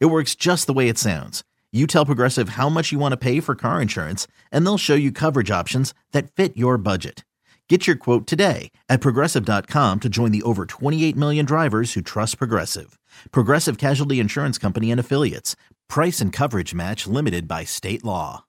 It works just the way it sounds. You tell Progressive how much you want to pay for car insurance, and they'll show you coverage options that fit your budget. Get your quote today at progressive.com to join the over 28 million drivers who trust Progressive. Progressive Casualty Insurance Company and Affiliates. Price and coverage match limited by state law.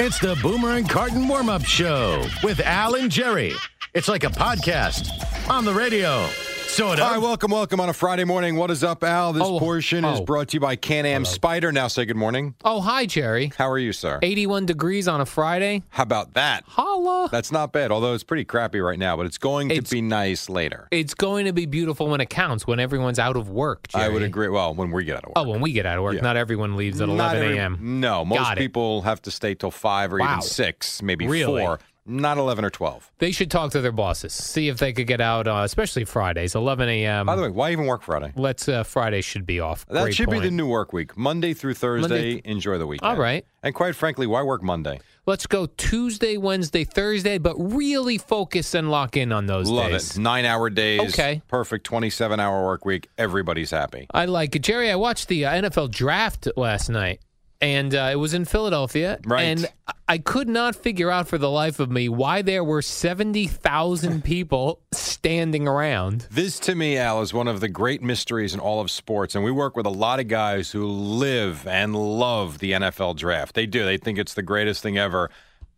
It's the Boomer and Carton warm up show with Al and Jerry. It's like a podcast on the radio. Sort of. Hi, welcome, welcome on a Friday morning. What is up, Al? This Oh, portion is oh. brought to you by Can Am Spyder. Now say good morning. Oh, hi, Jerry. How are you, sir? 81 degrees on a Friday. How about that? Holla. That's not bad, although it's pretty crappy right now, but it's going It's- to be nice later. It's going to be beautiful when it counts, when everyone's out of work, Jerry. I would agree. Well, when we get out of work. Oh, when we get out of work. Yeah. Not everyone leaves at Not 11 a.m. No, most Got it. people have to stay till 5 or Wow. even 6, maybe Really? 4. Not 11 or 12. They should talk to their bosses, see if they could get out, uh, especially Fridays, 11 a.m. By the way, why even work Friday? Let's, uh, Friday should be off. That Great should be the new work week. Monday through Thursday, Monday- enjoy the weekend. All right. And quite frankly, why work Monday? Let's go Tuesday, Wednesday, Thursday, but really focus and lock in on those Love days. it. Nine hour days. Okay. Perfect 27 hour work week. Everybody's happy. I like it. Jerry, I watched the uh, NFL draft last night, and uh, it was in Philadelphia. Right. And I- could not figure out for the life of me why there were 70,000 people standing around. This, to me, Al, is one of the great mysteries in all of sports. And we work with a lot of guys who live and love the NFL draft. They do. They think it's the greatest thing ever.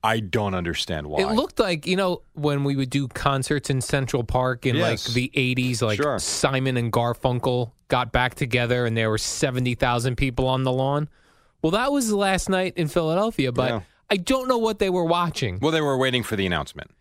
I don't understand why. It looked like, you know, when we would do concerts in Central Park in Yes. like the 80s, like Sure. Simon and Garfunkel got back together and there were 70,000 people on the lawn. Well, that was last night in Philadelphia, but Yeah. I don't know what they were watching. well, they were waiting for the announcement.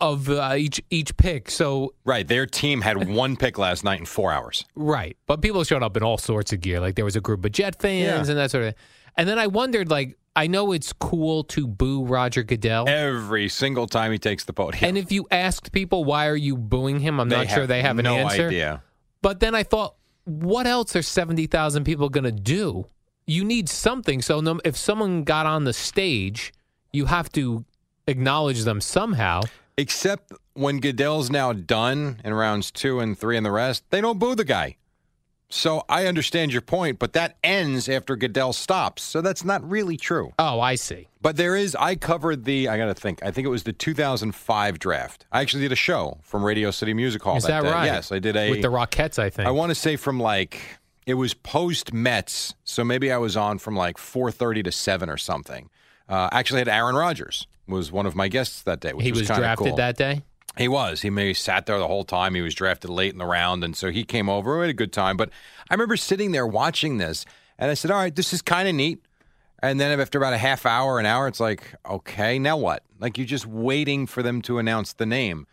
of uh, each each pick. So Right. Their team had one pick last night in four hours. right, but people showed up in all sorts of gear. Like there was a group of Jet fans Yeah. and that sort of. And then I wondered, like, I know it's cool to boo Roger Goodell, Every single time he takes the podium. and if you asked people why are you booing him, I'm not sure they have an no answer. idea. But then I thought, what else are seventy thousand people going to do? You need something. So no, if someone got on the stage, you have to acknowledge them somehow. Except when Goodell's now done in rounds two and three and the rest, they don't boo the guy. So I understand your point, but that ends after Goodell stops. So that's not really true. Oh, I see. But there is, I covered the, I got to think, I think it was the 2005 draft. I actually did a show from Radio City Music Hall. Is that day. right? Yes, I did a. With the Rockettes, I think. I want to say from like, it was post Mets. So maybe I was on from like 4.30 to 7 or something. Uh, actually had Aaron Rodgers was one of my guests that day, which he was, kinda drafted cool. that day. He was. He maybe sat there the whole time. He was drafted late in the round, and so he came over. We had a good time. But I remember sitting there watching this, and I said, "All right, this is kind of neat." And then after about a half hour, an hour, it's like, okay, now what? Like you're just waiting for them to announce the name.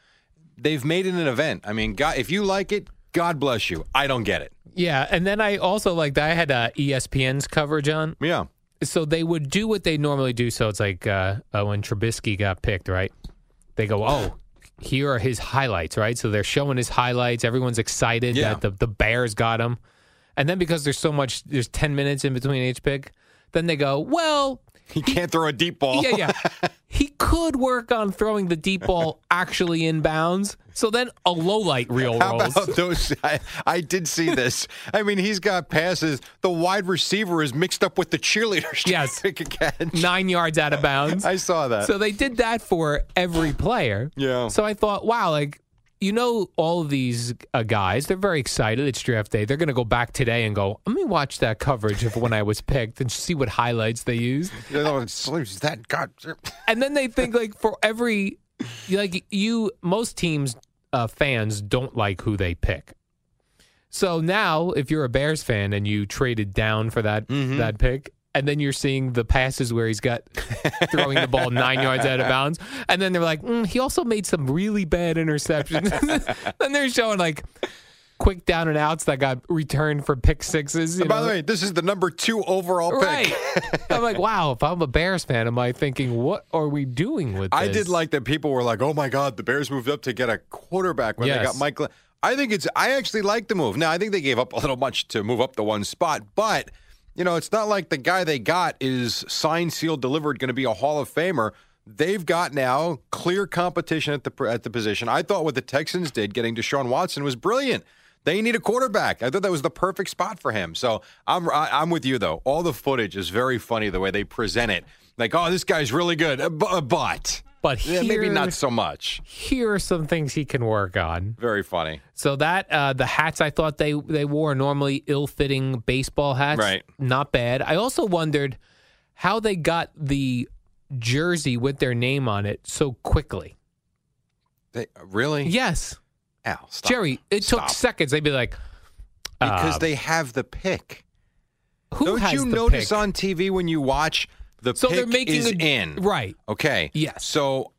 They've made it an event. I mean, God, if you like it, God bless you. I don't get it. Yeah, and then I also like I had uh, ESPN's coverage on, Yeah. so they would do what they normally do. So it's like uh, uh, when Trubisky got picked, right? They go, "Oh, here are his highlights," right? So they're showing his highlights. Everyone's excited Yeah. that the the Bears got him, and then because there's so much, there's ten minutes in between each pick. Then they go, "Well, He can't throw a deep ball. yeah, yeah, he could work on throwing the deep ball actually in bounds." So then a low light reel How rolls. about those? I, I did see this. I mean, he's got passes. The wide receiver is mixed up with the cheerleaders. to Yes. pick a catch. nine yards out of bounds. I saw that. So they did that for every player. Yeah. So I thought, wow, like you know, all of these uh, guys, they're very excited. It's draft day. They're going to go back today and go, let me watch that coverage of when I was picked and see what highlights they used. That God. And then they think like for every, like you, most teams uh, fans don't like who they pick. So now, if you're a Bears fan and you traded down for that Mm-hmm. that pick, and then you're seeing the passes where he's got throwing the ball nine yards out of bounds, and then they're like, mm, he also made some really bad interceptions. then they're showing like quick down and outs that got returned for pick sixes. you by know? the way, this is the number two overall pick. Right. I'm like, wow, if I'm a Bears fan, am I thinking, what are we doing with this? I did like that people were like, "Oh my God, the Bears moved up to get a quarterback when they got Mike." Glenn." I think it's. I actually like the move. Now, I think they gave up a little much to move up the one spot, but you know, it's not like the guy they got is signed, sealed, delivered, going to be a Hall of Famer. They've got now clear competition at the at the position. I thought what the Texans did, getting Deshaun Watson, was brilliant. They need a quarterback. I thought that was the perfect spot for him. So I'm I- I'm with you though. All the footage is very funny the way they present it. Like, oh, this guy's really good, Uh, uh, but yeah, maybe not so much. Here are some things he can work on. Very funny. So that uh, the hats I thought they they wore normally ill-fitting baseball hats, Right. Not bad. I also wondered how they got the jersey with their name on it so quickly. They, really? Yes, Al, stop. Jerry. It Stop. took seconds. They'd be like, because uh, they have the pick. "Who Don't you notice pick? on TV when you watch the So they're making is a- in? right? Okay. Yes. So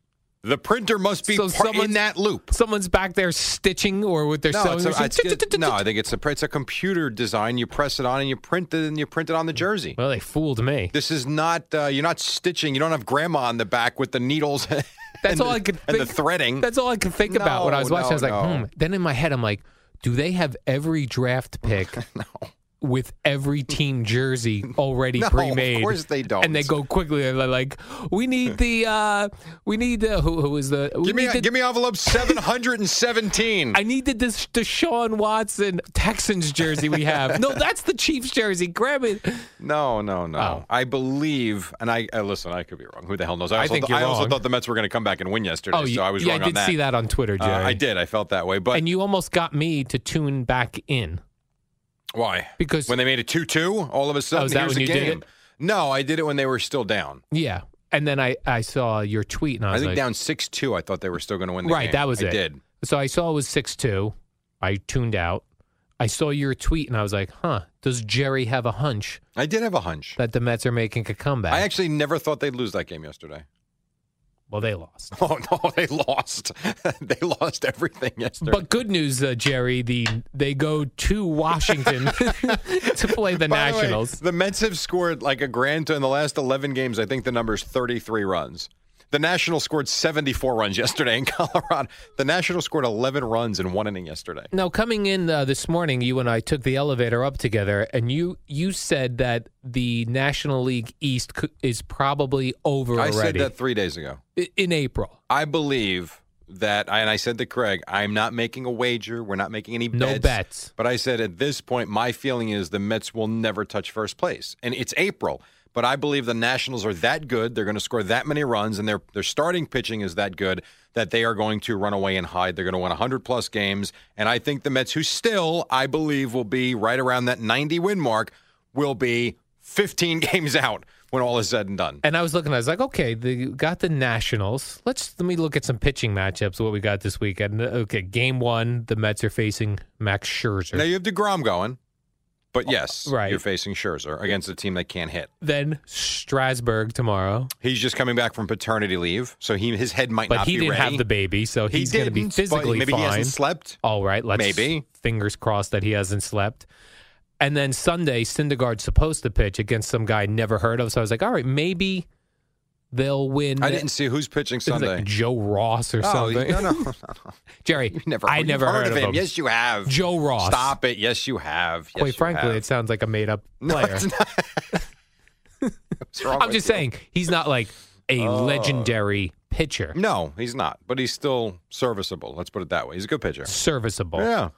the printer must be So part in that loop. Someone's back there stitching or with their No, sewing it's a, machine. it's good- no, I think it's a it's a computer design. You press it on and you print it and you print it on the jersey. Well, they fooled me. This is not uh, you're not stitching. You don't have grandma on the back with the needles. That's and all the, I could and the threading. That's all I could think about when I was No, watching. I was like, no, no. hmm. Then in my head, I'm like, do they have every draft pick with every team jersey already No, pre-made? Of course they don't. And they go quickly and they're like, we need the, uh, we need the, who, who is the, give me the, give me envelope seven hundred and seventeen. I need the Des- Deshaun Watson Texans jersey we have. no, that's the Chiefs jersey. Grab it. No, no, no. Oh. I believe, and I uh, listen. I could be wrong. Who the hell knows? I, I also think th- I also thought the Mets were going to come back and win yesterday. Oh, so I was yeah, wrong I on did see that on Twitter, Uh, Jerry. I did. I felt that way. But And you almost got me to tune back in. Why? Because- when they made it two-two, all of a sudden Oh, that here's when the you did game. it? No, I did it when they were still down. Yeah. And then I, I saw your tweet and I I was think like, down six-two. I thought they were still going to win the Right, game. that was I it. did. So I saw it was 6 2. I tuned out. I saw your tweet and I was like, huh, does Jerry have a hunch I did have a hunch. that the Mets are making a comeback? I actually never thought they'd lose that game yesterday. Well, they lost. Oh no, they lost. they lost everything yesterday. But good news, uh, Jerry, the they go to Washington to play the By the way, Nationals. The, Mets have scored like a grand in the last 11 games. I think the number is 33 runs. The Nationals scored 74 runs yesterday in Colorado. The Nationals scored 11 runs in one inning yesterday. Now, coming in uh, this morning, you and I took the elevator up together, and you you said that the National League East is probably over I said that three days ago. I- in April. I believe that, and I said to Craig, I'm not making a wager. We're not making any No bets. bets. But I said at this point, my feeling is the Mets will never touch first place. And it's April. But I believe the Nationals are that good. They're going to score that many runs, and their their starting pitching is that good that they are going to run away and hide. They're going to win 100 plus games. And I think the Mets, who still, I believe, will be right around that 90 win mark, will be 15 games out when all is said and done. And I was looking, I was like, okay, they got the Nationals. Let's let me look at some pitching matchups. What we got this weekend? Okay, game one, the Mets are facing Max Scherzer. Now you have DeGrom going, but yes, right. you're facing Scherzer against a team that can't hit. then Strasburg tomorrow, He's just coming back from paternity leave, so he his head might but not he be didn't ready. have the baby, so he he's going to be physically maybe fine. he hasn't slept. All right, let's Maybe. fingers crossed that he hasn't slept. And then Sunday, Syndergaard's supposed to pitch against some guy I never heard of. So I was like, all right, maybe they'll win. I didn't see who's pitching It Sunday. like Joe Ross or oh, something. no, no, no, no. Jerry, You've never, I never heard, of him. Yes, you have. Joe Ross. Stop it. Yes, you have. Yes, Quite you frankly, have. it sounds like a made up no, player. Wrong I'm just you? saying he's not like a legendary pitcher. No, he's not, but he's still serviceable. Let's put it that way. He's a good pitcher. Serviceable. Yeah,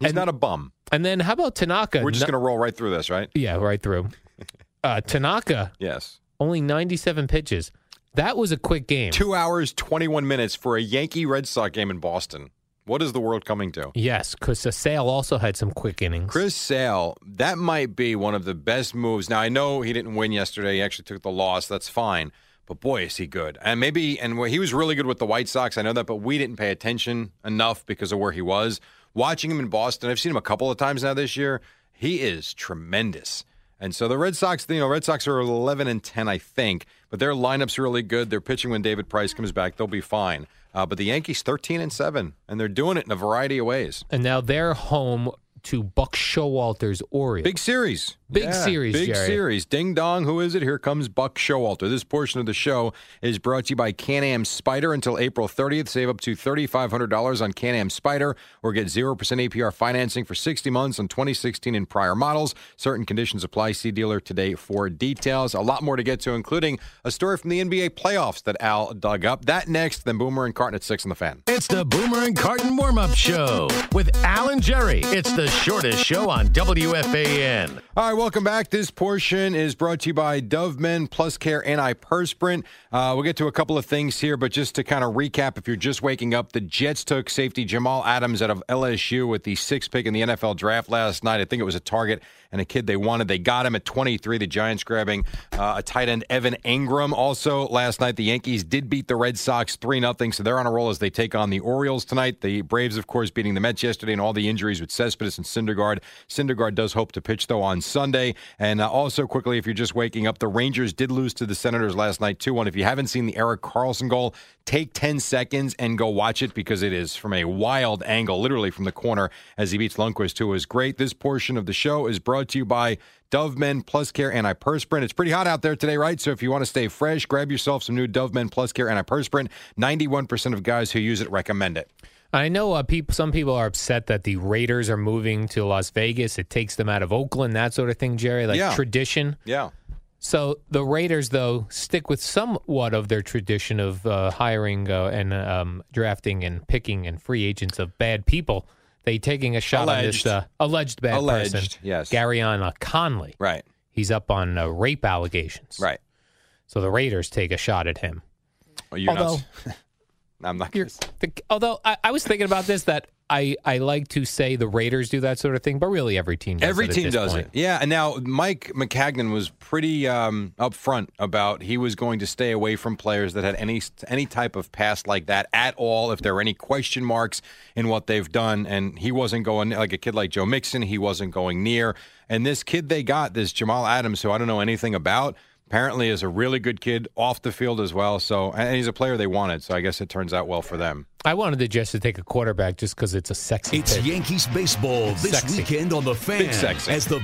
he's And- not a bum. And then how about Tanaka? We're just No- going to roll right through this, right? Yeah, right through. Uh, Tanaka, Yes. Only 97 pitches. That was a quick game. Two hours, 21 minutes for a Yankee Red Sox game in Boston. What is the world coming to? Yes, because Sale also had some quick innings. Chris Sale, that might be one of the best moves. Now, I know he didn't win yesterday. He actually took the loss. That's fine. But boy, is he good. And maybe, and he was really good with the White Sox. I know that, but we didn't pay attention enough because of where he was. Watching him in Boston, I've seen him a couple of times now this year. He is tremendous. And so the Red Sox, you know, Red Sox are 11 and 10, I think, but their lineup's really good. They're pitching when David Price comes back; they'll be fine. Uh, but the Yankees 13 and 7, and they're doing it in a variety of ways. And now they're home to Buck Showalter's Orioles. Big series. Big Yeah, series, Big Jerry. series. Ding dong. Who is it? Here comes Buck Showalter. This portion of the show is brought to you by Can Am Spyder until April 30th. Save up to $3,500 on Can Am Spyder or get 0% APR financing for 60 months on 2016 and prior models. Certain conditions apply. See dealer today for details. A lot more to get to, including a story from the NBA playoffs that Al dug up. That next, then Boomer and Carton at 6 on the fan. It's the Boomer and Carton warm up show with Alan Jerry. It's the shortest show on WFAN. All right, welcome back. This portion is brought to you by Dove Men Plus Care Antiperspirant. Uh, we'll get to a couple of things here, but just to kind of recap, if you're just waking up, the Jets took safety Jamal Adams out of LSU with the sixth pick in the NFL draft last night. I think it was a target and a kid they wanted. They got him at 23. The Giants grabbing uh, a tight end, Evan Engram. Also, last night, the Yankees did beat the Red Sox 3 0, so they're on a roll as they take on the Orioles tonight. The Braves, of course, beating the Mets yesterday, and all the injuries with Cespedes and Syndergaard. Syndergaard does hope to pitch, though, on Sunday. And uh, also, quickly, if you're just waking up, the Rangers did lose to the Senators last night, 2 1. If you haven't seen the Erik Karlsson goal, take 10 seconds and go watch it because it is from a wild angle, literally from the corner as he beats Lundqvist, who is great. This portion of the show is brought to you by Dove Men Plus Care Antiperspirant. It's pretty hot out there today, right? So if you want to stay fresh, grab yourself some new Dove Men Plus Care Antiperspirant. 91% of guys who use it recommend it. I know uh, people. Some people are upset that the Raiders are moving to Las Vegas. It takes them out of Oakland, that sort of thing, Jerry. Like Yeah. tradition. Yeah. So the Raiders, though, stick with somewhat of their tradition of uh, hiring uh, and um, drafting and picking and free agents of bad people. They taking a shot on this Alleged. uh, alleged bad Alleged, person, yes. Gareon Conley. Right. He's up on uh, rape allegations. Right. So the Raiders take a shot at him. Well, you're Although- not. I'm not. Gonna, although I, I was thinking about this, that I, I like to say the Raiders do that sort of thing, but really every team does Every team does point. it. Yeah, and now Mike Maccagnan was pretty um, upfront about he was going to stay away from players that had any any type of past like that at all. If there were any question marks in what they've done, and he wasn't going like a kid like Joe Mixon, he wasn't going near. And this kid they got, this Jamal Adams, who I don't know anything about. Apparently, is a really good kid off the field as well. So, and he's a player they wanted. So, I guess it turns out well for them. I wanted the Jets to take a quarterback just because it's a sexy It's pick. Yankees baseball this Sexy. weekend on the fan. Big sexy. As the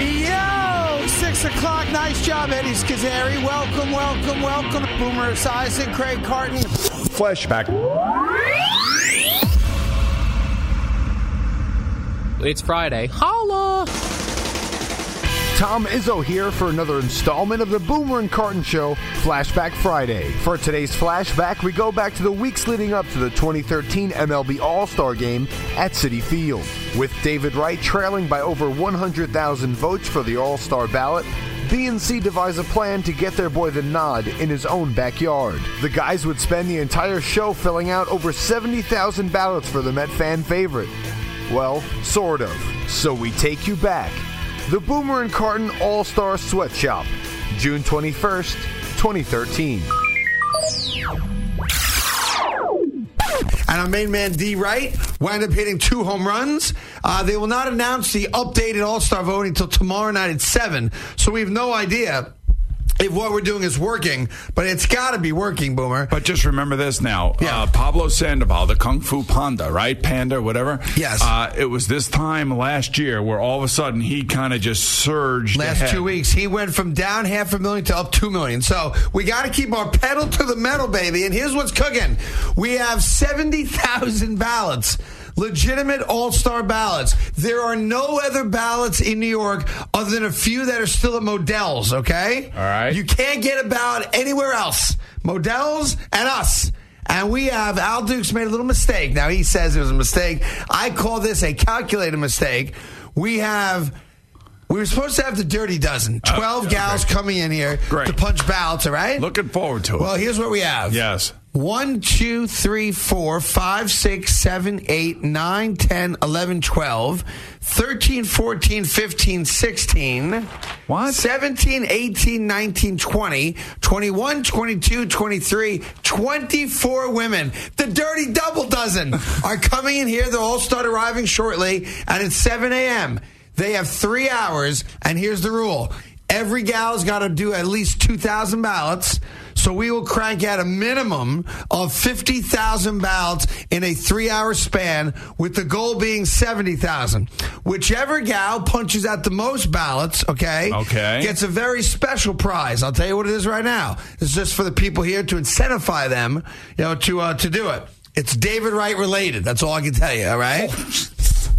Yo, six o'clock. Nice job, Eddie Scozzare. Welcome, welcome, welcome. Boomer Esiason, Craig Carton. Flashback. It's Friday. Holla! Tom Izzo here for another installment of the Boomer and Carton Show Flashback Friday. For today's flashback, we go back to the weeks leading up to the 2013 MLB All Star Game at Citi Field. With David Wright trailing by over 100,000 votes for the All Star ballot, BNC devised a plan to get their boy the nod in his own backyard. The guys would spend the entire show filling out over 70,000 ballots for the Met fan favorite. Well, sort of. So we take you back. The Boomer and Carton All Star Sweatshop, June 21st, 2013. And our main man, D. Wright, wound up hitting two home runs. Uh, they will not announce the updated All Star voting until tomorrow night at 7. So we have no idea if what we're doing is working, but it's got to be working, Boomer. But just remember this now. Yeah. Uh, Pablo Sandoval, the Kung Fu Panda, right? Panda, whatever. Yes. Uh, it was this time last year where all of a sudden he kind of just surged. Last ahead. two weeks, he went from down half a million to up two million. So we got to keep our pedal to the metal, baby. And here's what's cooking: we have seventy thousand ballots. Legitimate all star ballots. There are no other ballots in New York other than a few that are still at Modell's, okay? All right. You can't get a ballot anywhere else. Modell's and us. And we have Al Dukes made a little mistake. Now he says it was a mistake. I call this a calculated mistake. We have We were supposed to have the dirty dozen. 12 Uh, gals okay. coming in here Great. to punch ballots, all right? Looking forward to it. Well, here's what we have. yes. 1, 2, 3, 4, 5, 6, 7, 8, 9, 10, 11, 12, 13, 14, 15, 16. What? 17, 18, 19, 20, 21, 22, 23, 24 women. The dirty double dozen are coming in here. They'll all start arriving shortly, and it's 7 a.m. They have three hours, and here's the rule. Every gal's got to do at least 2,000 ballots. So we will crank out a minimum of 50,000 ballots in a three hour span, with the goal being 70,000. Whichever gal punches out the most ballots, okay, Okay. gets a very special prize. I'll tell you what it is right now. It's just for the people here to incentivize them, you know, to uh, to do it. It's David Wright related. That's all I can tell you. All right.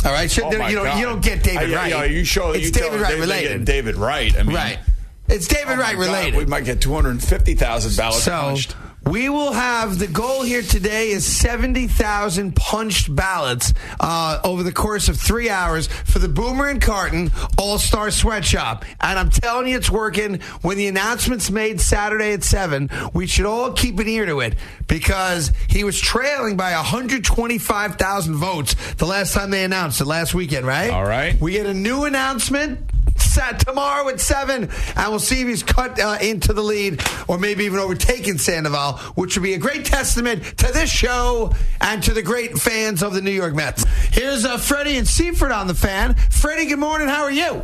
All right. So, Oh, you don't you don't get David I- Wright. Yeah, you show it's you David Wright they- they related. get David Wright. I mean, Right. It's David oh Wright God, related. We might get 250,000 ballots So punched. We will have the goal here today is 70,000 punched ballots uh, over the course of three hours for the Boomer and Carton All Star Sweatshop. And I'm telling you, it's working. When the announcement's made Saturday at 7, we should all keep an ear to it because he was trailing by 125,000 votes the last time they announced it last weekend, right? All right. We get a new announcement set tomorrow at 7, and we'll see if he's cut uh, into the lead or maybe even overtaken Sandoval, which would be a great testament to this show and to the great fans of the New York Mets. Here's uh, Freddie and Seaford on the fan. Freddie, good morning. How are you?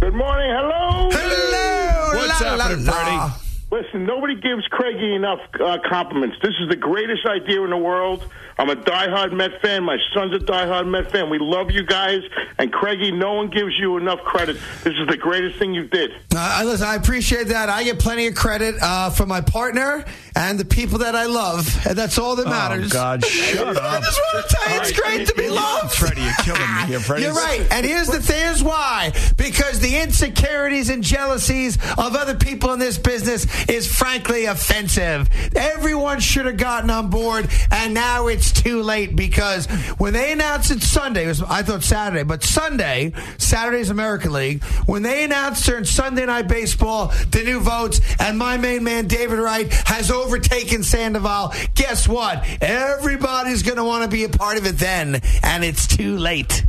Good morning. Hello. Hello. What's La, la, happening, la. Freddie? Listen, nobody gives Craigie enough uh, compliments. This is the greatest idea in the world. I'm a diehard Met fan. My son's a diehard Met fan. We love you guys. And Craigie, no one gives you enough credit. This is the greatest thing you did. Uh, listen, I appreciate that. I get plenty of credit uh, for my partner and the people that I love, and that's all that matters. Oh, God, shut up! I just want to tell you, it's great to be loved. Freddie, you're killing me here, Freddie. You're right. And here's the thing is why. Because the insecurities and jealousies of other people in this business is frankly offensive. Everyone should have gotten on board, and now it's too late because when they announced it Sunday, it was, I thought Saturday, but Sunday, Saturday's American League, when they announced during Sunday Night Baseball the new votes, and my main man David Wright has overtaken Sandoval, guess what? Everybody's going to want to be a part of it then, and it's too late.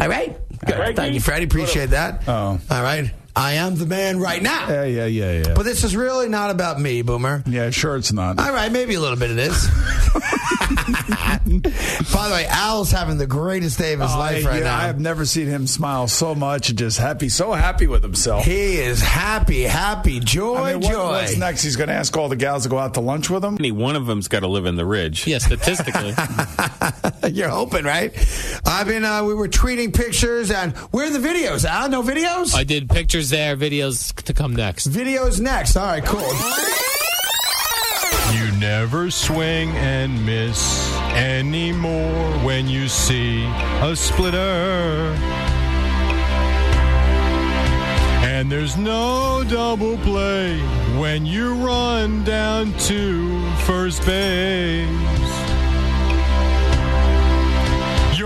All right. Good. Thank you, Freddie. Appreciate that. Oh. All right. I am the man right now. Yeah, yeah, yeah, yeah. But this is really not about me, Boomer. yeah, sure it's not. All right, maybe a little bit it is. By the way, Al's having the greatest day of his Oh, life right yeah, now. I have never seen him smile so much and just happy, so happy with himself. he is happy, happy, joy, I mean, what- joy. what's next? He's going to ask all the gals to go out to lunch with him. Any one of them's got to live in the ridge. Yeah, statistically. You're hoping, right? I've been. Uh, we were tweeting pictures, and where are the videos? Al, no videos. I did pictures there, videos to come next. videos next. All right, cool. You never swing and miss anymore when you see a splitter. And there's no double play when you run down to first base.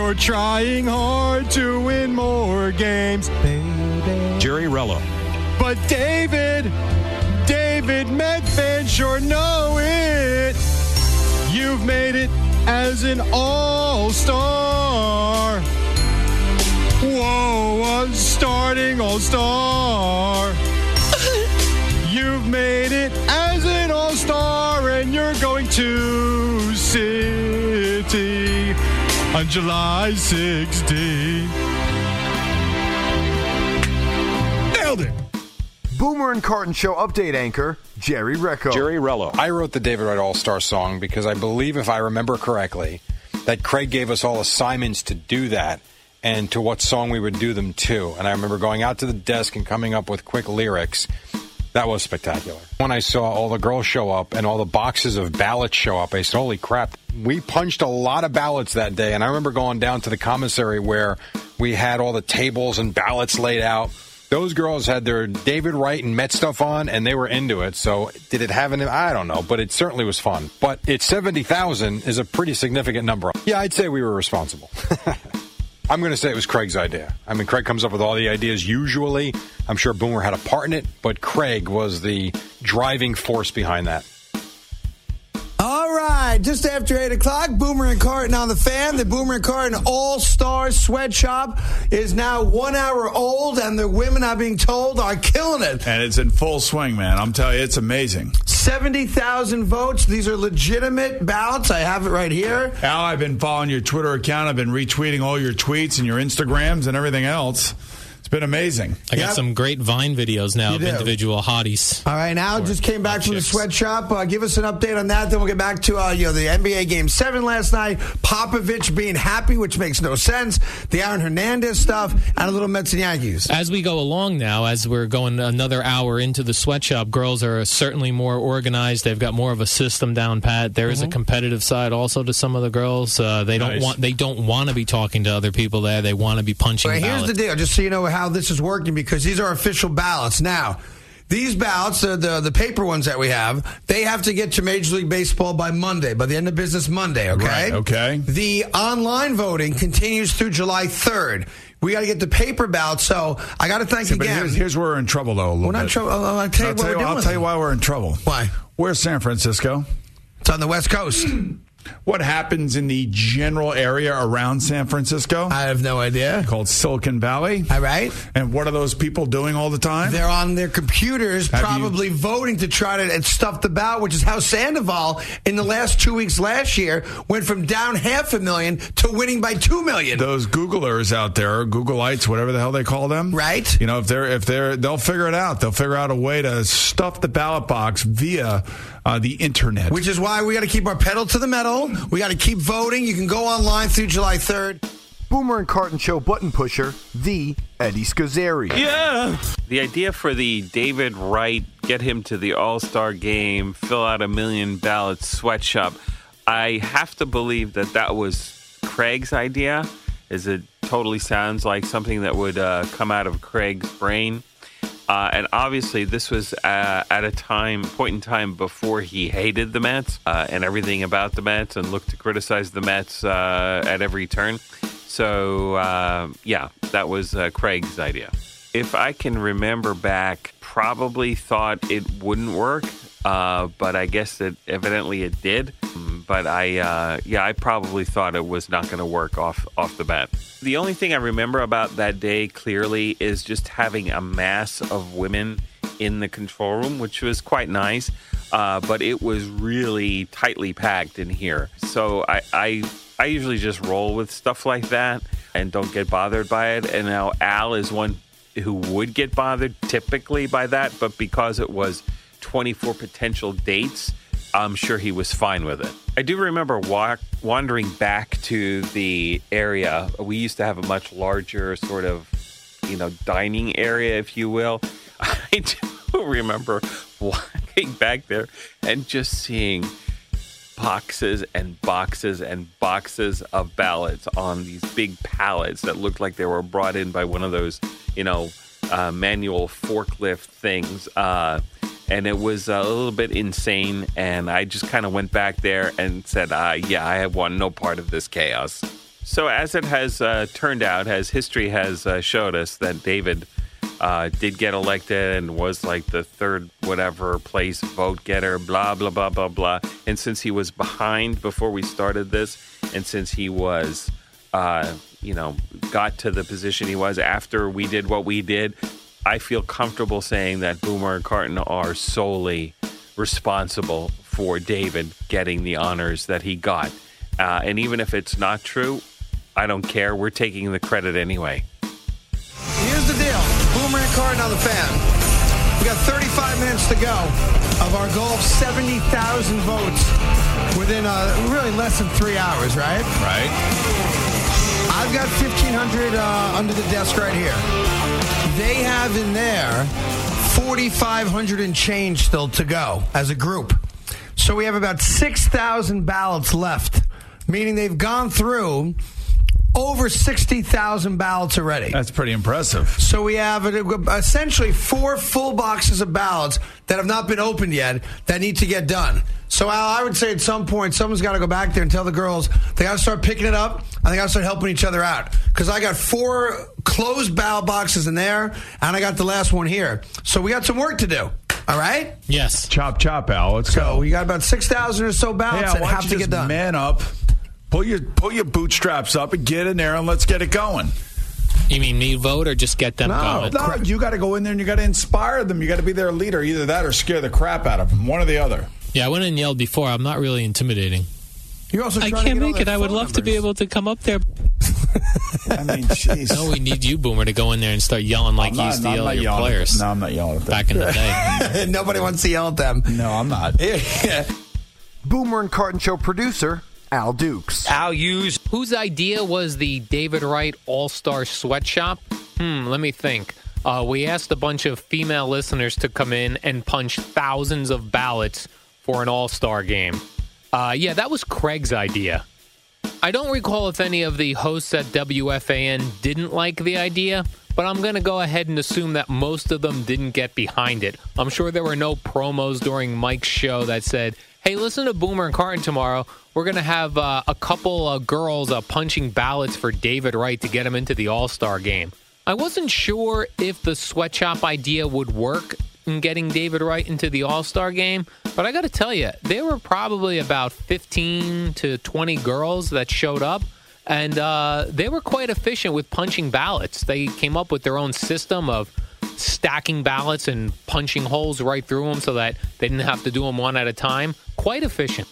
You're trying hard to win more games, baby. Jerry Rello. But David, David Medfan sure know it. You've made it as an all-star. Whoa, a starting all-star. On July 16th. Nailed it. Boomer and Carton Show update anchor, Jerry Recco. Jerry Rello. I wrote the David Wright All Star song because I believe, if I remember correctly, that Craig gave us all assignments to do that and to what song we would do them to. And I remember going out to the desk and coming up with quick lyrics. That was spectacular. When I saw all the girls show up and all the boxes of ballots show up, I said, Holy crap, we punched a lot of ballots that day. And I remember going down to the commissary where we had all the tables and ballots laid out. Those girls had their David Wright and Met stuff on, and they were into it. So, did it have an? I don't know, but it certainly was fun. But it's seventy thousand is a pretty significant number. Yeah, I'd say we were responsible. I'm going to say it was Craig's idea. I mean, Craig comes up with all the ideas usually. I'm sure Boomer had a part in it, but Craig was the driving force behind that. All right, just after 8 o'clock, Boomer and Carton on the fan. The Boomer and Carton All Star Sweatshop is now one hour old, and the women, I'm being told, are killing it. And it's in full swing, man. I'm telling you, it's amazing. 70,000 votes. These are legitimate ballots. I have it right here. Al, I've been following your Twitter account. I've been retweeting all your tweets and your Instagrams and everything else. Been amazing. I got some great Vine videos now You of do. individual hotties. All right, now just came back from the chicks. sweatshop. Uh, give us an update on that. Then we'll get back to uh, you know the NBA Game Seven last night. Popovich being happy, which makes no sense. The Aaron Hernandez stuff, and a little Mets and Yankees. As we go along now, as we're going another hour into the sweatshop, girls are certainly more organized. They've got more of a system down pat. There is a competitive side also to some of the girls. Uh, they don't want they don't want to be talking to other people there. They want to be punching. But here's the deal, just so you know how this is working, because these are official ballots. Now, these ballots, uh, the the paper ones that we have, they have to get to Major League Baseball by Monday, by the end of business Monday. Okay. Right, okay. The online voting continues through July 3rd. We got to get the paper ballot. So I got to thank But again. here's, here's where we're in trouble, though. A little We're not in trouble. I'll- I'll tell you I'll what we're I'll tell you why we're in trouble. Why? Where's San Francisco? It's on the West Coast. What happens in the general area around San Francisco? I have no idea. Called Silicon Valley. All right. And what are those people doing all the time? They're on their computers, Have probably voting to try to stuff the ballot, which is how Sandoval in the last two weeks last year went from down half a million to winning by two million. those Googlers out there, Googleites, whatever the hell they call them, Right. You know, if they're if they're they'll figure it out. They'll figure out a way to stuff the ballot box via uh, the internet. Which is why we got to keep our pedal to the metal. We got to keep voting. You can go online through July 3rd. Boomer and Carton Show button pusher, the Eddie Scozzare. Yeah. The idea for the David Wright, get him to the All Star game, fill out a million ballots sweatshop. I have to believe that that was Craig's idea, as it totally sounds like something that would uh, come out of Craig's brain. Uh, and obviously, this was uh, at a time, point in time before he hated the Mets uh, and everything about the Mets and looked to criticize the Mets uh, at every turn. So, uh, yeah, that was uh, Craig's idea. If I can remember back, probably thought it wouldn't work, uh, but I guess that evidently it did. But I, uh, yeah, I probably thought it was not going to work off off the bat. The only thing I remember about that day clearly is just having a mass of women in the control room, which was quite nice. Uh, but it was really tightly packed in here. So I, I, I usually just roll with stuff like that and don't get bothered by it. And now Al is one who would get bothered typically by that, but because it was 24 potential dates, I'm sure he was fine with it. I do remember wa- wandering back to the area. We used to have a much larger sort of, you know, dining area, if you will. I do remember walking back there and just seeing boxes and boxes and boxes of ballots on these big pallets that looked like they were brought in by one of those, you know, uh, manual forklift things. Uh, and it was a little bit insane. And I just kind of went back there and said, uh, yeah, I want no part of this chaos. So, as it has uh, turned out, as history has uh, showed us, that David uh, did get elected and was like the third whatever place vote getter, blah, blah, blah, blah, blah. And since he was behind before we started this, and since he was, uh, you know, got to the position he was after we did what we did, I feel comfortable saying that Boomer and Carton are solely responsible for David getting the honors that he got. Uh, and even if it's not true, I don't care. We're taking the credit anyway. Here's the deal Boomer and Carton on the fan. We got 35 minutes to go of our goal of 70,000 votes within uh, really less than three hours, right? Right. I've got 1,500 uh, under the desk right here. They have in there 4,500 and change still to go as a group. So we have about 6,000 ballots left, meaning they've gone through over 60,000 ballots already. That's pretty impressive. So we have essentially four full boxes of ballots that have not been opened yet that need to get done. So Al, I would say at some point someone's got to go back there and tell the girls they got to start picking it up and they got to start helping each other out. Because I got four closed ballot boxes in there and I got the last one here. So we got some work to do. All right. Yes. Chop chop, Al. Let's So go. we got about six thousand or so ballots Yeah, that have to get done. man up, pull your pull your bootstraps up, and get in there, and let's get it going. You mean me vote or just get them No, going? no, you got to go in there and you got to inspire them. You got to be their leader. Either that or scare the crap out of them. One or the other. Yeah, I went and yelled before. I'm not really intimidating. You also I can't make it. I would phone love to be able to come up there. I mean, jeez. No, we need you, Boomer, to go in there and start yelling like I'm you not- used to yell not at your yelling at players. No, I'm not yelling at them. back in the day. Nobody wants to yell at them. No, I'm not. Boomer and Carton Show producer, Al Dukes. Al Hughes. whose idea was the David Wright All Star Sweatshop? Hmm, let me think. Uh, we asked a bunch of female listeners to come in and punch thousands of ballots for an All Star game. Uh, yeah, that was Craig's idea. I don't recall if any of the hosts at WFAN didn't like the idea, but I'm going to go ahead and assume that most of them didn't get behind it. I'm sure there were no promos during Mike's show that said, hey, listen to Boomer and Carton tomorrow. We're going to have uh, a couple of girls uh, punching ballots for David Wright to get him into the All Star game. I wasn't sure if the sweatshop idea would work in getting David Wright into the All Star game, but I got to tell you, there were probably about 15 to 20 girls that showed up, and uh, they were quite efficient with punching ballots. They came up with their own system of stacking ballots and punching holes right through them so that they didn't have to do them one at a time. Quite efficient.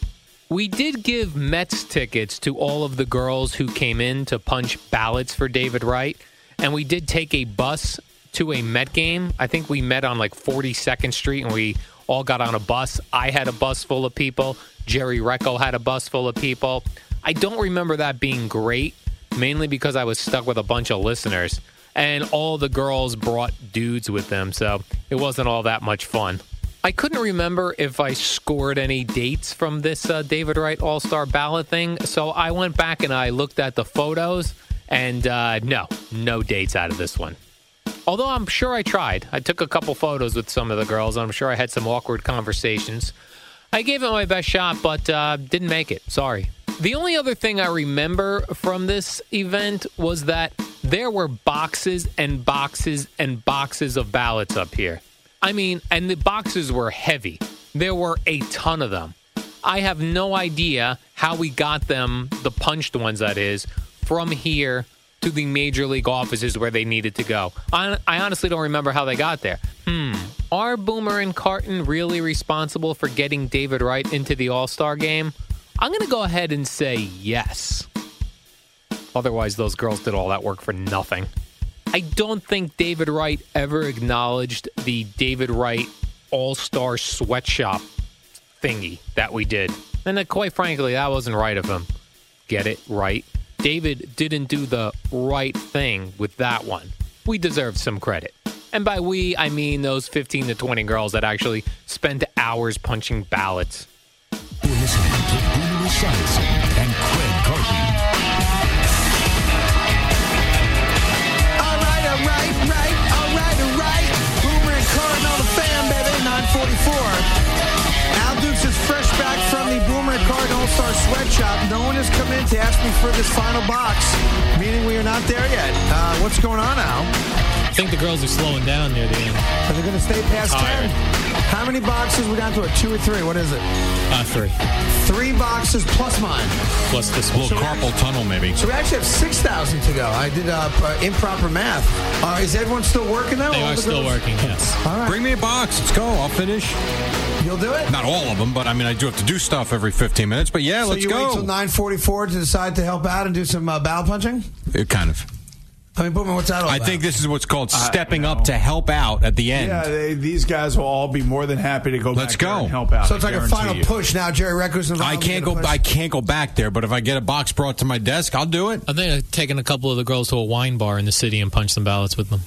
We did give Mets tickets to all of the girls who came in to punch ballots for David Wright. And we did take a bus to a Met game. I think we met on like 42nd Street and we all got on a bus. I had a bus full of people. Jerry Recco had a bus full of people. I don't remember that being great, mainly because I was stuck with a bunch of listeners. And all the girls brought dudes with them, so it wasn't all that much fun. I couldn't remember if I scored any dates from this uh, David Wright All Star ballot thing, so I went back and I looked at the photos, and uh, no, no dates out of this one. Although I'm sure I tried. I took a couple photos with some of the girls, I'm sure I had some awkward conversations. I gave it my best shot, but uh, didn't make it. Sorry. The only other thing I remember from this event was that there were boxes and boxes and boxes of ballots up here. I mean, and the boxes were heavy. There were a ton of them. I have no idea how we got them, the punched ones that is, from here to the major league offices where they needed to go. I, I honestly don't remember how they got there. Hmm. Are Boomer and Carton really responsible for getting David Wright into the All Star game? I'm going to go ahead and say yes. Otherwise, those girls did all that work for nothing. I don't think David Wright ever acknowledged the David Wright All Star Sweatshop thingy that we did. And uh, quite frankly, that wasn't right of him. Get it right. David didn't do the right thing with that one. We deserve some credit. And by we, I mean those 15 to 20 girls that actually spent hours punching ballots. You're listening to Boomer Esiason and Craig Sweatshop. No one has come in to ask me for this final box, meaning we are not there yet. Uh, what's going on, Al? I think the girls are slowing down near the end. Are they going to stay past Tired. 10? How many boxes? We're down to a two or three. What is it? Uh, three. Three boxes plus mine. Plus this A little So we carpal tunnel, maybe. So we actually have 6,000 to go. I did uh, p- improper math. Uh, is everyone still working now? They are the still girls? working, yes. All right. Bring me a box. Let's go. I'll finish. You'll do it? Not all of them, but I mean, I do have to do stuff every 15 minutes. But yeah, so let's you wait go. till 944 to decide to help out and do some uh, bowel punching? It kind of. I mean, Boomer, what's that all I about? think this is what's called I stepping know. up to help out at the end. Yeah, they, these guys will all be more than happy to go. Let's back there go. and help out. So it's I like a guarantee final you. push now. Jerry Reckless involved. I can't go. push. I can't go back there. But if I get a box brought to my desk, I'll do it. I think I've taken a couple of the girls to a wine bar in the city and punched some ballots with them.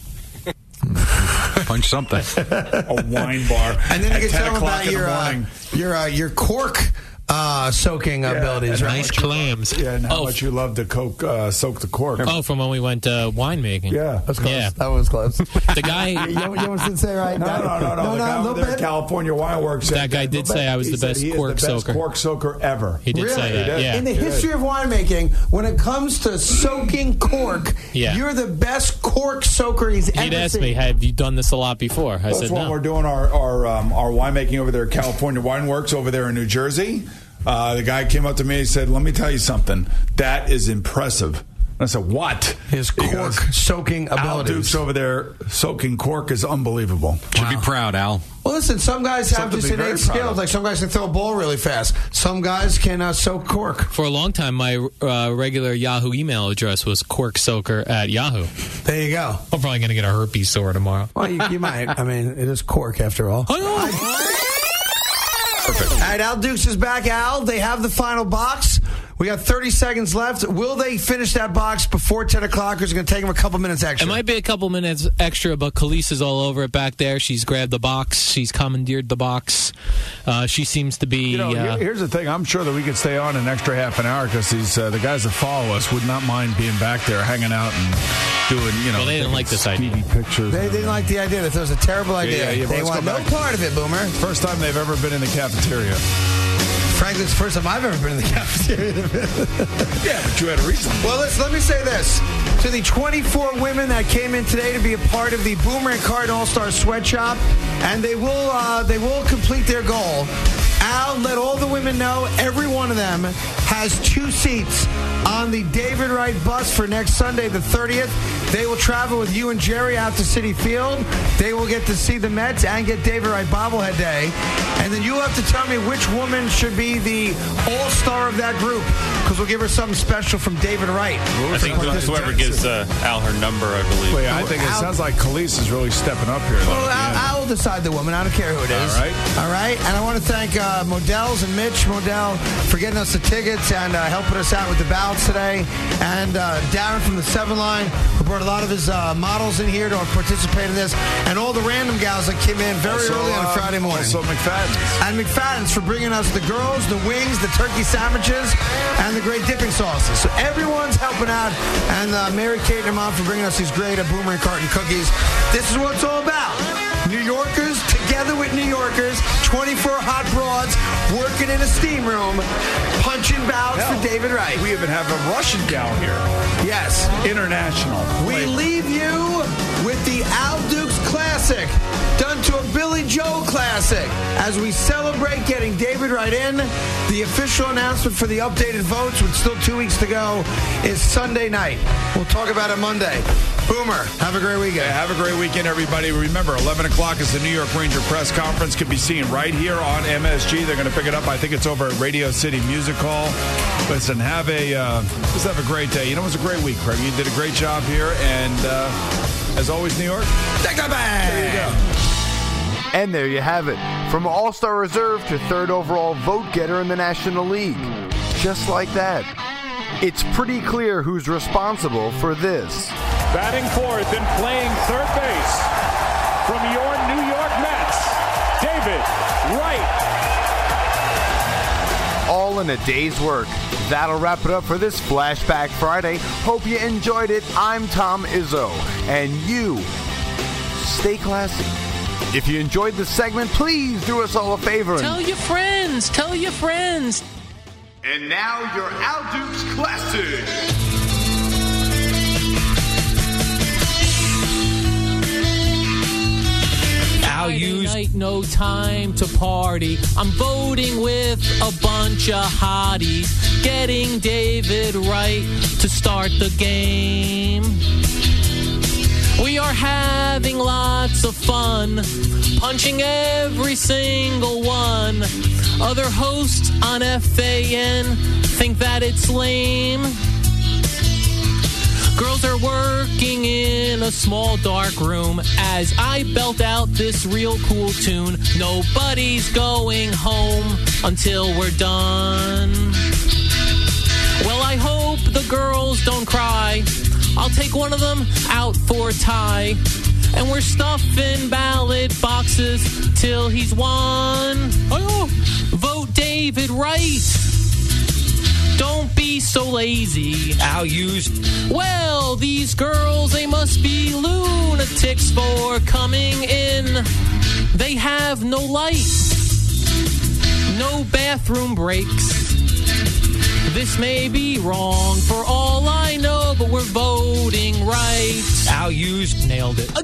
Punch something. a wine bar. And then you at can 10 tell them about in the your uh, your uh, your cork uh, soaking abilities, right? how Nice much you- clams. Yeah, and how Oh. much you love to coke, uh, soak the cork. Oh, from when we went uh, winemaking. Yeah. That's close. Yeah. That was close. The guy. you, you almost didn't say right. No, no, no, no. the guy a over little there. California Wine Works. said That guy did say I was the best cork the best soaker. cork soaker ever. He did Really? say that. Did. Yeah. In the history of winemaking, when it comes to soaking cork, Yeah. you're the best cork soaker he's ever He'd asked seen. me, "Have you done this a lot before?" I That's said, when we're doing our our, um, our winemaking over there at California Wine Works over there in New Jersey. Uh, the guy came up to me and said, "Let me tell you something. That is impressive." And I said, "What?" His cork goes, soaking Al abilities. Duke's over there soaking cork is unbelievable. Should be proud, Al. Well, listen, some guys have Something just innate skills. Like some guys can throw a ball really fast. Some guys can uh, soak cork. For a long time, my uh, regular Yahoo email address was corksoaker at Yahoo. There you go. I'm probably going to get a herpes sore tomorrow. Well, you, you might. I mean, it is cork after all. Perfect. All right, Al Dukes is back. Al, they have the final box. We got 30 seconds left. Will they finish that box before 10 o'clock, or is it going to take them a couple minutes extra? It might be a couple minutes extra, but Khalees is all over it back there. She's grabbed the box. She's commandeered the box. Uh, she seems to be. You know, uh, here's the thing. I'm sure that we could stay on an extra half an hour because these uh, the guys that follow us would not mind being back there, hanging out and doing. You know, Well, they didn't like this idea. Pictures. They didn't like the idea. They thought it was a terrible idea. yeah, yeah, but they want no back. part of it, Boomer. First time they've ever been in the cafeteria. Frankly, it's the first time I've ever been in the cafeteria. Yeah, but you had a reason. Well, listen, let me say this. To the 24 women that came in today to be a part of the Boomer and Carton All-Star Sweatshop, and they will uh, they will complete their goal. Al, let all the women know every one of them has two seats on the David Wright bus for next Sunday, the 30th. They will travel with you and Jerry out to Citi Field. They will get to see the Mets and get David Wright bobblehead day. And then you'll have to tell me which woman should be the all-star of that group because we'll give her something special from David Wright. I think whoever gives uh, Al her number, I believe. Well, yeah, I think it Al- sounds like Khalees is really stepping up here. Though. Well, Yeah. I, I will decide the woman. I don't care who it is. All right. All right. And I want to thank uh, Modell's and Mitch Modell for getting us the tickets and uh, helping us out with the ballots today. And uh, Darren from the Seven Line, who brought a lot of his uh, models in here to participate in this. And all the random gals that came in very Also, early on a uh, Friday morning. Also, McFadden's. and McFadden's for bringing us the girls, the wings, the turkey sandwiches, and the great dipping sauces. So everyone's helping out, and uh, Mary Kate and her mom for bringing us these great uh, Boomer and Carton cookies. This is what it's all about. New Yorkers New Yorkers, 24 hot broads working in a steam room, punching ballots Hell, for David Wright. We even have a Russian gal here. yes. International. We leave you with the Al Dukes Classic, done to a Billy Joel Classic, as we celebrate getting David Wright in. The official announcement for the updated votes, with still two weeks to go, is Sunday night. We'll talk about it Monday. Boomer, have a great weekend. Yeah, have a great weekend, everybody. Remember, 11 o'clock is the New York Ranger press conference. Can be seen right here on MSG. They're going to pick it up. I think it's over at Radio City Music Hall. Listen, have a uh, just have a great day. You know, it was a great week, Craig. You did a great job here, and uh, as always, New York. Take a There you go. And there you have it. From All Star Reserve to third overall vote getter in the National League. Just like that. It's pretty clear who's responsible for this. Batting fourth and playing third base from your New York Mets, David Wright. All in a day's work. That'll wrap it up for this Flashback Friday. Hope you enjoyed it. I'm Tom Izzo, and you stay classy. If you enjoyed the segment, please do us all a favor. and- Tell your friends. Tell your friends. And now your Al Dukes Classic. I'll use night, no time to party. I'm voting with a bunch of hotties, getting David Wright to start the game. We are having lots of fun, punching every single one. Other hosts on FAN think that it's lame. Girls are working in a small dark room as I belt out this real cool tune. Nobody's going home until we're done. Well, I hope the girls don't cry. I'll take one of them out for tie. And we're stuffing ballot boxes till he's won. Oh, vote David Wright. Don't be so lazy. Al used. Well, these girls, they must be lunatics for coming in. They have no light, no bathroom breaks. This may be wrong for all I know, but we're voting right. Al used. Nailed it. Uh,